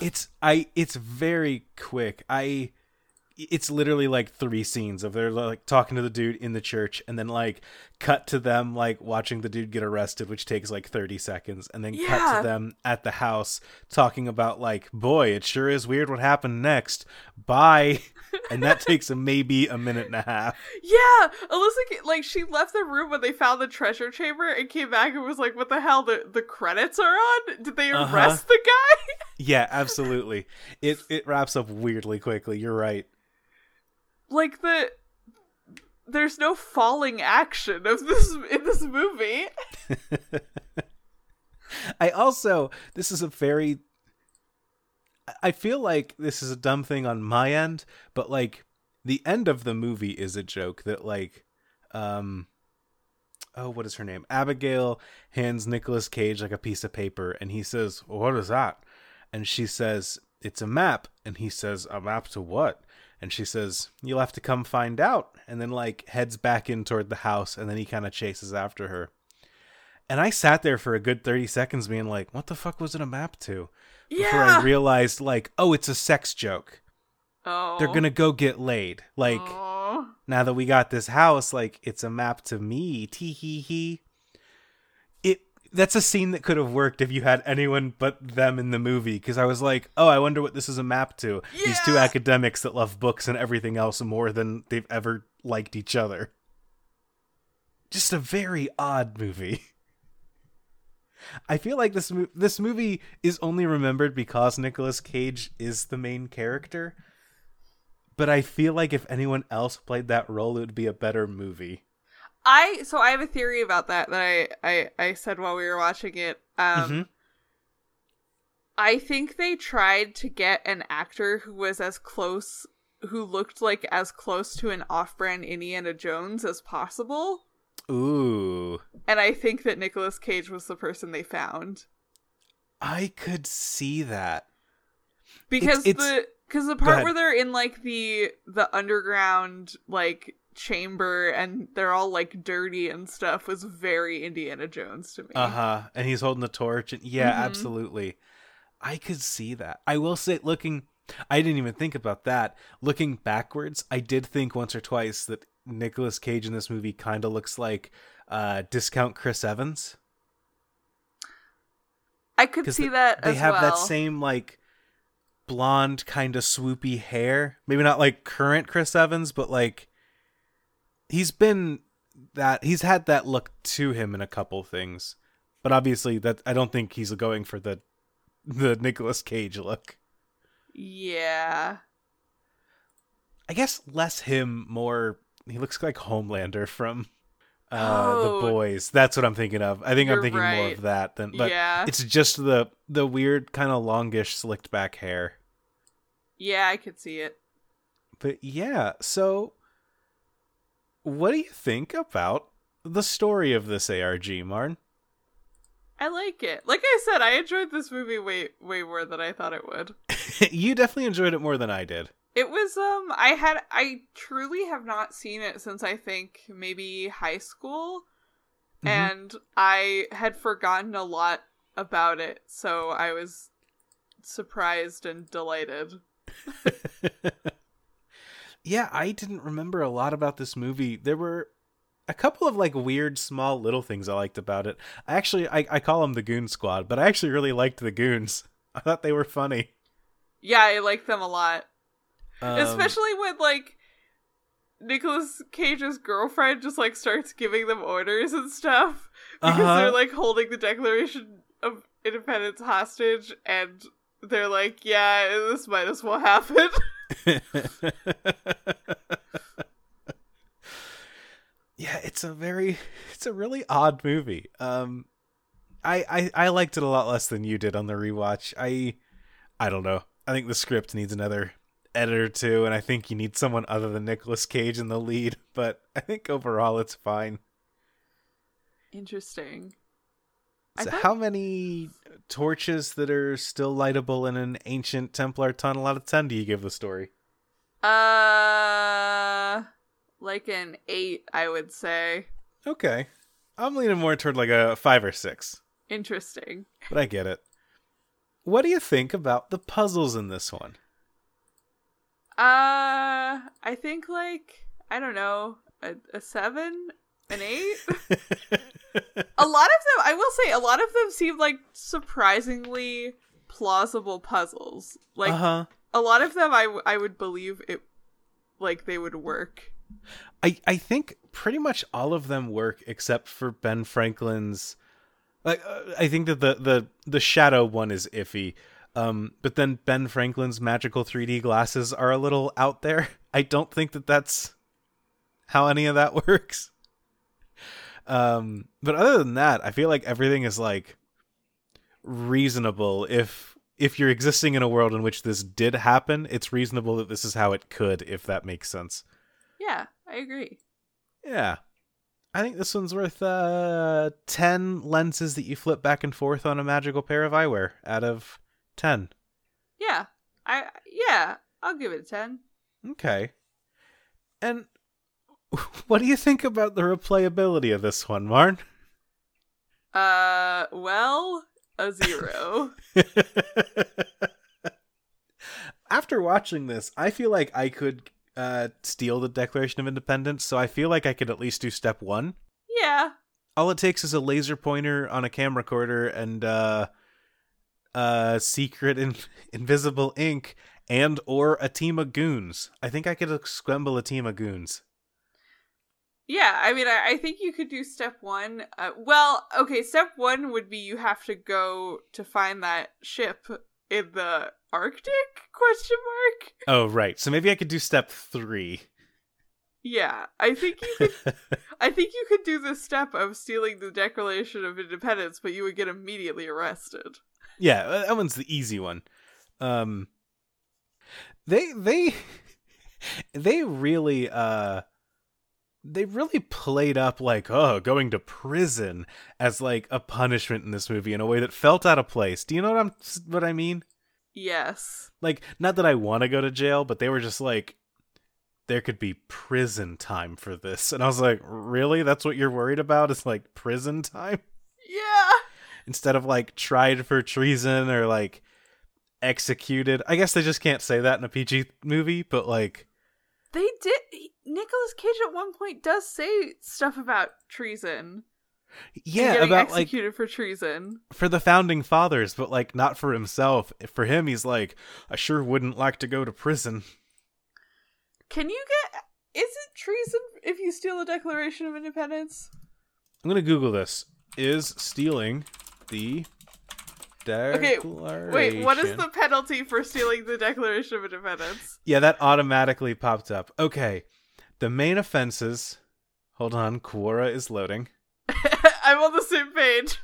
[SPEAKER 1] It's I it's very quick. I it's literally like three scenes of they're like talking to the dude in the church and then like cut to them like watching the dude get arrested which takes like 30 seconds and then cut to them at the house talking about like boy it sure is weird what happened next bye and that takes a, maybe a minute and a half
[SPEAKER 2] Yeah, Alyssa like she left the room when they found the treasure chamber and came back and was like, "What the hell? The the credits are on? Did they
[SPEAKER 1] Uh-huh.
[SPEAKER 2] arrest the guy?"
[SPEAKER 1] yeah absolutely it it wraps up weirdly quickly you're right
[SPEAKER 2] like the there's no falling action of this in this movie.
[SPEAKER 1] I also this is a very I feel like this is a dumb thing on my end, but like the end of the movie is a joke that like um oh what is her name? Abigail hands Nicolas Cage like a piece of paper and he says, "What is that?" And she says, "It's a map." And he says, "A map to what?" And she says, "You'll have to come find out." And then like heads back in toward the house and then he kind of chases after her. And I sat there for a good 30 seconds being like, what the fuck was it a map to? Before
[SPEAKER 2] Yeah.
[SPEAKER 1] I realized, like, oh, it's a sex joke.
[SPEAKER 2] oh.
[SPEAKER 1] They're gonna go get laid. Like,
[SPEAKER 2] Oh.
[SPEAKER 1] now that we got this house, like, it's a map to me. Tee hee hee. That's a scene that could have worked if you had anyone but them in the movie. Because I was like, oh, I wonder what this is a map to. These two academics that love books and everything else more than they've ever liked each other. Just a very odd movie. I feel like this mo- this movie is only remembered because Nicolas Cage is the main character. But I feel like if anyone else played that role, it would be a better movie.
[SPEAKER 2] I so I have a theory about that that I I, I said while we were watching it. Um
[SPEAKER 1] Mhm.
[SPEAKER 2] I think they tried to get an actor who was as close who looked like as close to an off-brand Indiana Jones as possible.
[SPEAKER 1] Ooh,
[SPEAKER 2] And I think that Nicolas Cage was the person they found.
[SPEAKER 1] I could see that.
[SPEAKER 2] Because
[SPEAKER 1] it's-
[SPEAKER 2] the because the part where they're in like the the underground like chamber and they're all like dirty and stuff was very Indiana Jones to me.
[SPEAKER 1] Uh huh. And he's holding the torch, and yeah,
[SPEAKER 2] Mhm.
[SPEAKER 1] absolutely. I could see that. I will say, looking, I didn't even think about that. Looking backwards, I did think once or twice that Nicolas Cage in this movie kind of looks like uh, discount Chris Evans.
[SPEAKER 2] I could see
[SPEAKER 1] th-
[SPEAKER 2] that
[SPEAKER 1] They have
[SPEAKER 2] well.
[SPEAKER 1] that same like blonde kind of swoopy hair. Maybe not like current Chris Evans, but like he's been that he's had that look to him in a couple things. But obviously that I don't think he's going for the the Nicolas Cage look.
[SPEAKER 2] Yeah.
[SPEAKER 1] I guess less him, more he looks like Homelander from uh
[SPEAKER 2] Oh.
[SPEAKER 1] the boys. That's what I'm thinking of. I think I'm thinking more of that than but
[SPEAKER 2] yeah.
[SPEAKER 1] it's just the the weird kind of longish slicked back hair.
[SPEAKER 2] Yeah, I could see it.
[SPEAKER 1] But yeah, so what do you think about the story of this ARG, Marn?
[SPEAKER 2] I like it. Like I said, I enjoyed this movie way way more than I thought it would.
[SPEAKER 1] you definitely enjoyed it more than I did.
[SPEAKER 2] It was um I had I truly have not seen it since I think maybe high school
[SPEAKER 1] Mhm.
[SPEAKER 2] and I had forgotten a lot about it, so I was surprised and delighted.
[SPEAKER 1] yeah, I didn't remember a lot about this movie. There were a couple of like weird small little things I liked about it. I actually I, I call them the Goon Squad, but I actually really liked the Goons. I thought they were funny.
[SPEAKER 2] Yeah, I like them a lot.
[SPEAKER 1] Um,
[SPEAKER 2] Especially when like Nicolas Cage's girlfriend just like starts giving them orders and stuff because
[SPEAKER 1] Uh-huh.
[SPEAKER 2] they're like holding the Declaration of Independence hostage and they're like, yeah, this might as well happen.
[SPEAKER 1] yeah, it's a very it's a really odd movie. Um I, I I liked it a lot less than you did on the rewatch. I I don't know. I think the script needs another editor too, and I think you need someone other than Nicolas Cage in the lead, but I think overall it's fine.
[SPEAKER 2] Interesting.
[SPEAKER 1] So
[SPEAKER 2] thought-
[SPEAKER 1] how many torches that are still lightable in an ancient Templar tunnel out of ten do you give the story?
[SPEAKER 2] Uh, like an eight, I would say.
[SPEAKER 1] Okay. I'm leaning more toward like a five or six.
[SPEAKER 2] Interesting.
[SPEAKER 1] but I get it. What do you think about the puzzles in this one?
[SPEAKER 2] Uh, I think like I don't know, a, a seven, an eight. a lot of them, I will say, a lot of them seem like surprisingly plausible puzzles. Like
[SPEAKER 1] uh huh.
[SPEAKER 2] a lot of them, I w- I would believe it, like they would work.
[SPEAKER 1] I I think pretty much all of them work except for Ben Franklin's. Like uh, I think that the the the shadow one is iffy. Um, but then Ben Franklin's magical 3D glasses are a little out there. I don't think that that's how any of that works. Um, but other than that, I feel like everything is like reasonable if if you're existing in a world in which this did happen, it's reasonable that this is how it could if that makes sense.
[SPEAKER 2] Yeah, I agree.
[SPEAKER 1] Yeah. I think this one's worth uh 10 lenses that you flip back and forth on a magical pair of eyewear out of 10.
[SPEAKER 2] Yeah, I yeah, I'll give it a ten.
[SPEAKER 1] Okay. And what do you think about the replayability of this one, Marn?
[SPEAKER 2] Uh, well, a zero.
[SPEAKER 1] After watching this, I feel like I could uh steal the Declaration of Independence, so I feel like I could at least do step 1.
[SPEAKER 2] yeah,
[SPEAKER 1] all it takes is a laser pointer on a camcorder and uh uh secret in- invisible ink and or a team of goons i think i could assemble a team of goons
[SPEAKER 2] Yeah, I mean, I, I think you could do step one. Uh, well, okay, step one would be you have to go to find that ship in the Arctic? Question mark.
[SPEAKER 1] oh right so maybe i could do step three
[SPEAKER 2] Yeah, I think you could. I think you could do the step of stealing the Declaration of Independence, but you would get immediately arrested.
[SPEAKER 1] yeah uh, that one's the easy one um they they they really uh they really played up like oh going to prison as like a punishment in this movie in a way that felt out of place. Do you know what i'm what i mean?
[SPEAKER 2] Yes.
[SPEAKER 1] like not that i want to go to jail but they were just like there could be prison time for this. And i was like really? That's what you're worried about is like prison time?
[SPEAKER 2] Yeah.
[SPEAKER 1] instead of like tried for treason or like executed. I guess they just can't say that in a pg movie but like
[SPEAKER 2] They did. Nicolas Cage at one point does say stuff about treason.
[SPEAKER 1] yeah
[SPEAKER 2] getting
[SPEAKER 1] about like
[SPEAKER 2] executed for treason.
[SPEAKER 1] for the founding fathers but like not for himself for him he's like i sure wouldn't like to go to prison
[SPEAKER 2] Can you get? Is it treason if you steal the Declaration of Independence?
[SPEAKER 1] i'm gonna google this is stealing the
[SPEAKER 2] Okay, Wait, what is the penalty for stealing the Declaration of Independence?
[SPEAKER 1] yeah that automatically popped up okay the main offenses hold on quora is loading
[SPEAKER 2] I'm on the same page.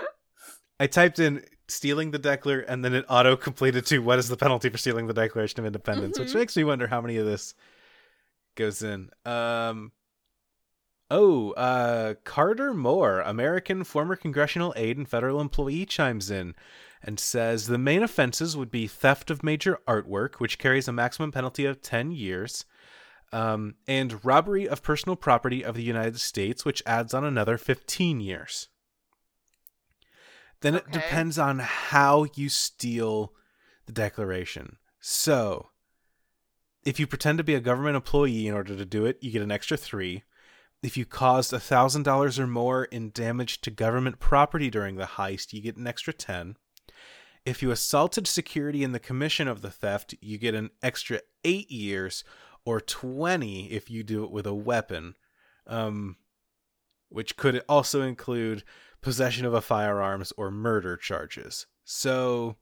[SPEAKER 1] I typed in stealing the Declar and then it auto completed to what is the penalty for stealing the Declaration of Independence, which
[SPEAKER 2] Mhm.
[SPEAKER 1] makes me wonder how many of this goes in. Um Oh, uh Carter Moore, American former congressional aide and federal employee chimes in and says the main offenses would be theft of major artwork, which carries a maximum penalty of 10 years. Um, and robbery of personal property of the United States, which adds on another 15 years. Then it depends on how you steal the declaration. So, if you pretend to be a government employee in order to do it, you get an extra three. If you caused $1,000 or more in damage to government property during the heist, you get an extra 10. If you assaulted security in the commission of the theft, you get an extra 8 years or 20 if you do it with a weapon. Um, which could also include possession of a firearms or murder charges. So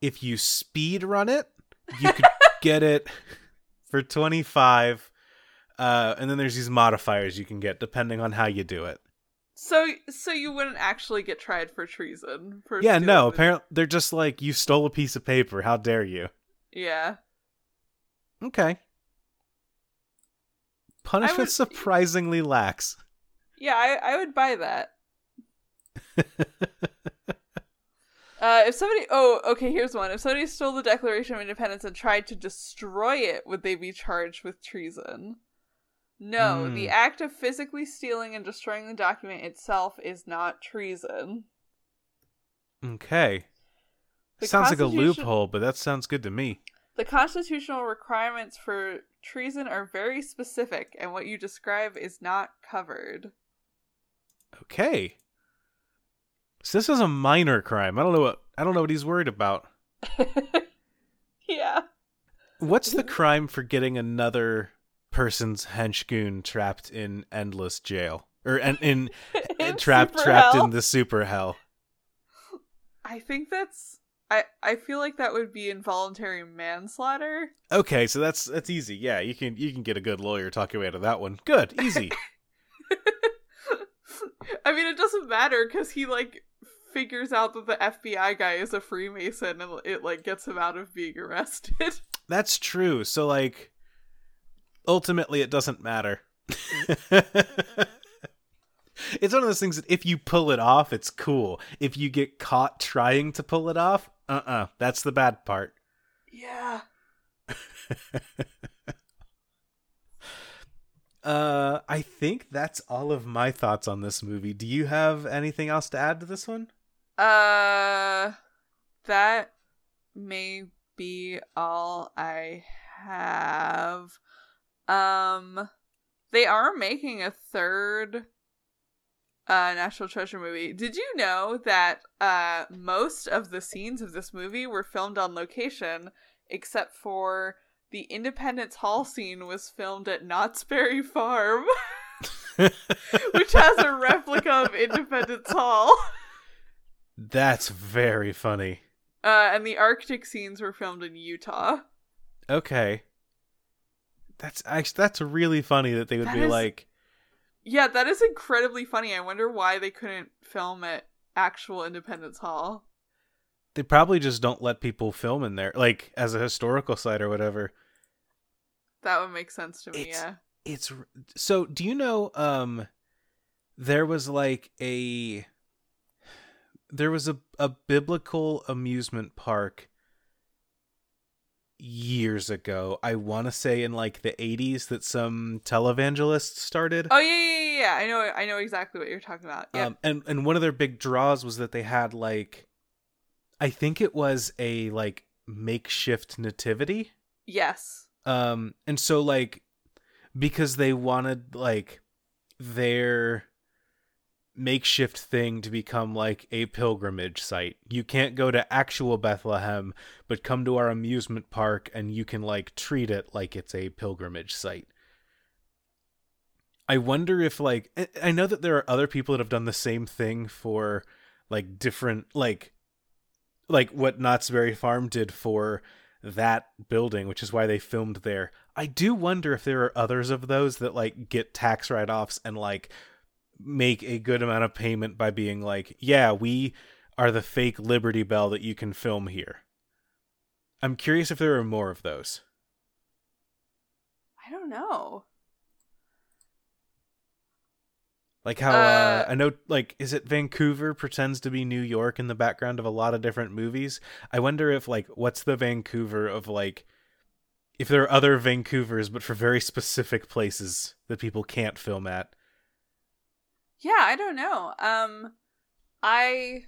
[SPEAKER 1] if you speed run it, you could get it for 25 uh, and then there's these modifiers you can get depending on how you do it.
[SPEAKER 2] So, so you wouldn't actually get tried for treason? For
[SPEAKER 1] yeah, no.
[SPEAKER 2] stealing-
[SPEAKER 1] Apparently, they're just like you stole a piece of paper. How dare you?
[SPEAKER 2] Yeah.
[SPEAKER 1] Okay. Punishment
[SPEAKER 2] would-
[SPEAKER 1] surprisingly lax.
[SPEAKER 2] Yeah, I, I would buy that. Uh, if somebody, oh, okay, here's one. If somebody stole the Declaration of Independence and tried to destroy it, would they be charged with treason? No,
[SPEAKER 1] Hmm.
[SPEAKER 2] the act of physically stealing and destroying the document itself is not treason.
[SPEAKER 1] Okay.
[SPEAKER 2] The
[SPEAKER 1] sounds like a loophole, but that sounds good to me.
[SPEAKER 2] The constitutional requirements for treason are very specific, and what you describe is not covered.
[SPEAKER 1] Okay. So this is a minor crime. I don't know what I don't know what he's worried about.
[SPEAKER 2] yeah.
[SPEAKER 1] What's the crime for getting another person's henchgoon trapped in endless jail or in, in, eh,
[SPEAKER 2] In
[SPEAKER 1] trapped trapped
[SPEAKER 2] hell?
[SPEAKER 1] in the super hell?
[SPEAKER 2] I think that's. I, I feel like that would be involuntary manslaughter.
[SPEAKER 1] Okay, so that's that's easy. Yeah, you can you can get a good lawyer talk your way out of that one. Good, easy.
[SPEAKER 2] I mean, it doesn't matter because he like figures out that the FBI guy is a Freemason, and it like gets him out of being arrested.
[SPEAKER 1] That's true. So like ultimately it doesn't matter. it's one of those things that if you pull it off, it's cool. If you get caught trying to pull it off, uh-uh, that's the bad part.
[SPEAKER 2] yeah.
[SPEAKER 1] Uh I think that's all of my thoughts on this movie. Do you have anything else to add to this one?
[SPEAKER 2] Uh, that may be all I have. Um, they are making a third uh National Treasure movie. Did you know that uh most of the scenes of this movie were filmed on location except for the Independence Hall scene was filmed at Knott's Berry Farm, which has a replica of Independence Hall.
[SPEAKER 1] That's very funny.
[SPEAKER 2] Uh, and the Arctic scenes were filmed in Utah.
[SPEAKER 1] Okay. That's actually that's really funny that they would
[SPEAKER 2] That
[SPEAKER 1] be
[SPEAKER 2] is-
[SPEAKER 1] like
[SPEAKER 2] Yeah, that is incredibly funny. I wonder why they couldn't film at actual Independence Hall.
[SPEAKER 1] they probably just don't let people film in there like as a historical site or whatever.
[SPEAKER 2] That would make sense to me,
[SPEAKER 1] It's-
[SPEAKER 2] yeah.
[SPEAKER 1] It's so do you know um there was like a there was a a biblical amusement park years ago. I want to say in like the 80s that some televangelists started.
[SPEAKER 2] Oh yeah, yeah, yeah, yeah. I know I know exactly what you're talking about. Yeah.
[SPEAKER 1] Um, and and one of their big draws was that they had like, I think it was a like makeshift nativity.
[SPEAKER 2] yes.
[SPEAKER 1] Um, and so like, because they wanted like their makeshift thing to become like a pilgrimage site. You can't go to actual Bethlehem, but come to our amusement park and you can like treat it like it's a pilgrimage site. I wonder if like I- know that there are other people that have done the same thing for like different like like what Knott's Berry Farm did for that building, which is why they filmed there. I do wonder if there are others of those that like get tax write-offs and like make a good amount of payment by being like, "Yeah, we are the fake Liberty Bell that you can film here." I'm curious if there are more of those.
[SPEAKER 2] I don't know.
[SPEAKER 1] Like how uh,
[SPEAKER 2] Uh,
[SPEAKER 1] I know like is it Vancouver pretends to be New York in the background of a lot of different movies? I wonder if like what's the Vancouver of like if there are other Vancouvers but for very specific places that people can't film at.
[SPEAKER 2] Yeah, I don't know. Um I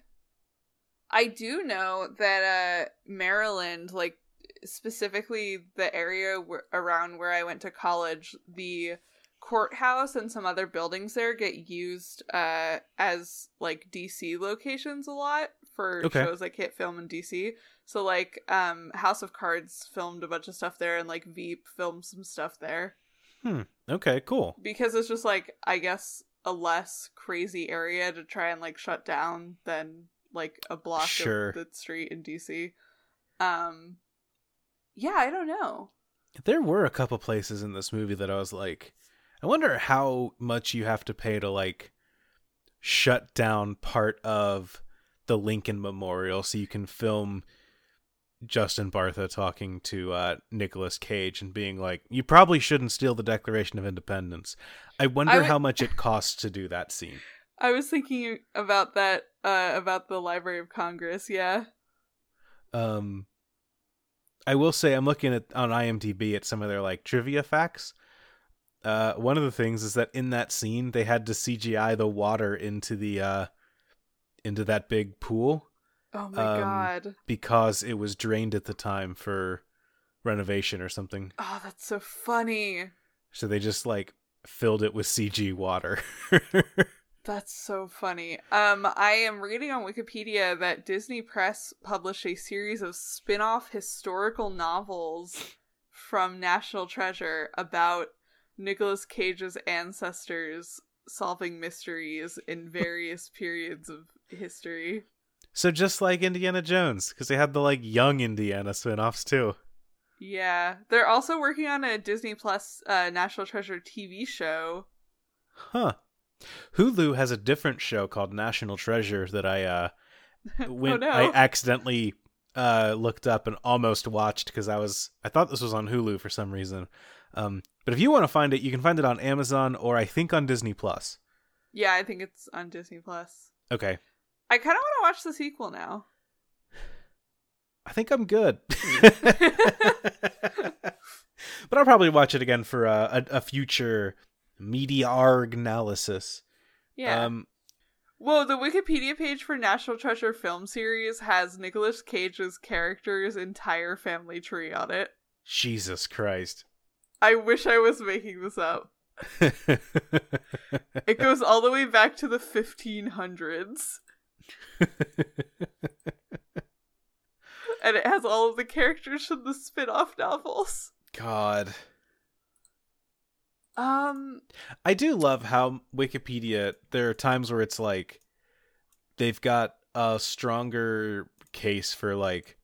[SPEAKER 2] I do know that uh Maryland like specifically the area where, around where I went to college, the courthouse and some other buildings there get used uh, as like DC locations a lot for
[SPEAKER 1] Okay.
[SPEAKER 2] shows that can't film in DC. So like um House of Cards filmed a bunch of stuff there and like Veep filmed some stuff there Hmm.
[SPEAKER 1] Okay, cool.
[SPEAKER 2] because it's just like I guess a less crazy area to try and like shut down than like a block
[SPEAKER 1] Sure.
[SPEAKER 2] of the street in DC. Um yeah, I don't know.
[SPEAKER 1] There were a couple places in this movie that I was like, I wonder how much you have to pay to like shut down part of the Lincoln Memorial so you can film Justin Bartha talking to uh, Nicolas Cage and being like, "You probably shouldn't steal the Declaration of Independence." I wonder how much it costs to do that scene.
[SPEAKER 2] I was thinking about that uh about the Library of Congress, yeah.
[SPEAKER 1] Um, I will say I'm looking at on IMDb at some of their like trivia facts. Uh, one of the things is that in that scene they had to CGI the water into the uh, into that big pool
[SPEAKER 2] Oh my
[SPEAKER 1] Um,
[SPEAKER 2] god.
[SPEAKER 1] because it was drained at the time for renovation or something.
[SPEAKER 2] Oh, that's so funny.
[SPEAKER 1] So they just like filled it with CG water.
[SPEAKER 2] That's so funny. Um, I am reading on Wikipedia that Disney Press published a series of spin off historical novels from National Treasure about Nicolas Cage's ancestors solving mysteries in various periods of history.
[SPEAKER 1] So just like Indiana Jones, because they had the like young Indiana spin-offs too.
[SPEAKER 2] Yeah. They're also working on a Disney Plus uh, National Treasure TV show.
[SPEAKER 1] Huh. Hulu has a different show called National Treasure that I uh when
[SPEAKER 2] oh no.
[SPEAKER 1] I accidentally uh looked up and almost watched because I was I thought this was on Hulu for some reason. Um but if you want to find it, you can find it on Amazon or I think on Disney Plus.
[SPEAKER 2] yeah, I think it's on Disney Plus.
[SPEAKER 1] Okay.
[SPEAKER 2] I kind of want to watch the sequel now.
[SPEAKER 1] I think I'm good. but I'll probably watch it again for uh, a, a future meteorg analysis.
[SPEAKER 2] Yeah.
[SPEAKER 1] Um
[SPEAKER 2] Well, the Wikipedia page for National Treasure film series has Nicolas Cage's character's entire family tree on it.
[SPEAKER 1] Jesus Christ.
[SPEAKER 2] I wish I was making this up. It goes all the way back to the 1500s, and it has all of the characters from the spin-off novels.
[SPEAKER 1] God.
[SPEAKER 2] Um,
[SPEAKER 1] I do love how Wikipedia there are times where it's like they've got a stronger case for like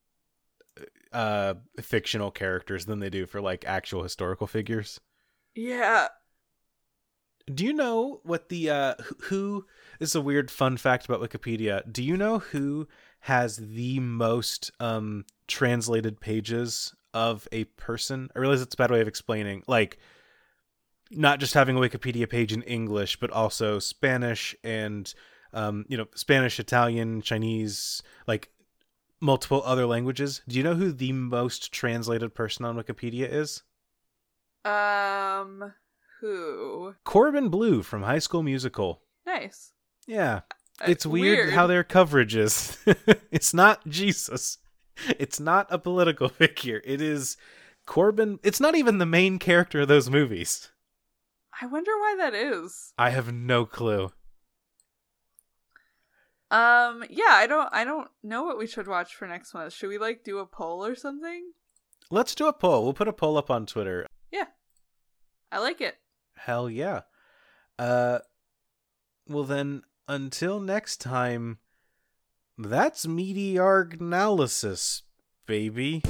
[SPEAKER 1] uh fictional characters than they do for like actual historical figures.
[SPEAKER 2] yeah.
[SPEAKER 1] Do you know what the uh who- who this is a weird fun fact about Wikipedia. Do you know who has the most um translated pages of a person? I realize it's a bad way of explaining like not just having a Wikipedia page in English, but also Spanish and um, you know, Spanish, Italian, Chinese, like multiple other languages. Do you know who the most translated person on Wikipedia is?
[SPEAKER 2] Um, who?
[SPEAKER 1] Corbin Bleu from High School Musical.
[SPEAKER 2] Nice.
[SPEAKER 1] Yeah.
[SPEAKER 2] Uh,
[SPEAKER 1] It's weird, how their coverage is. it's not Jesus. It's not a political figure. It is Corbin. It's not even the main character of those movies.
[SPEAKER 2] I wonder why that is.
[SPEAKER 1] I have no clue.
[SPEAKER 2] Um, yeah, I don't I don't know what we should watch for next month. Should we like do a poll or something?
[SPEAKER 1] Let's do a poll. We'll put a poll up on Twitter. Yeah.
[SPEAKER 2] I like it.
[SPEAKER 1] Hell yeah. Uh well then until next time that's meteor analysis, baby.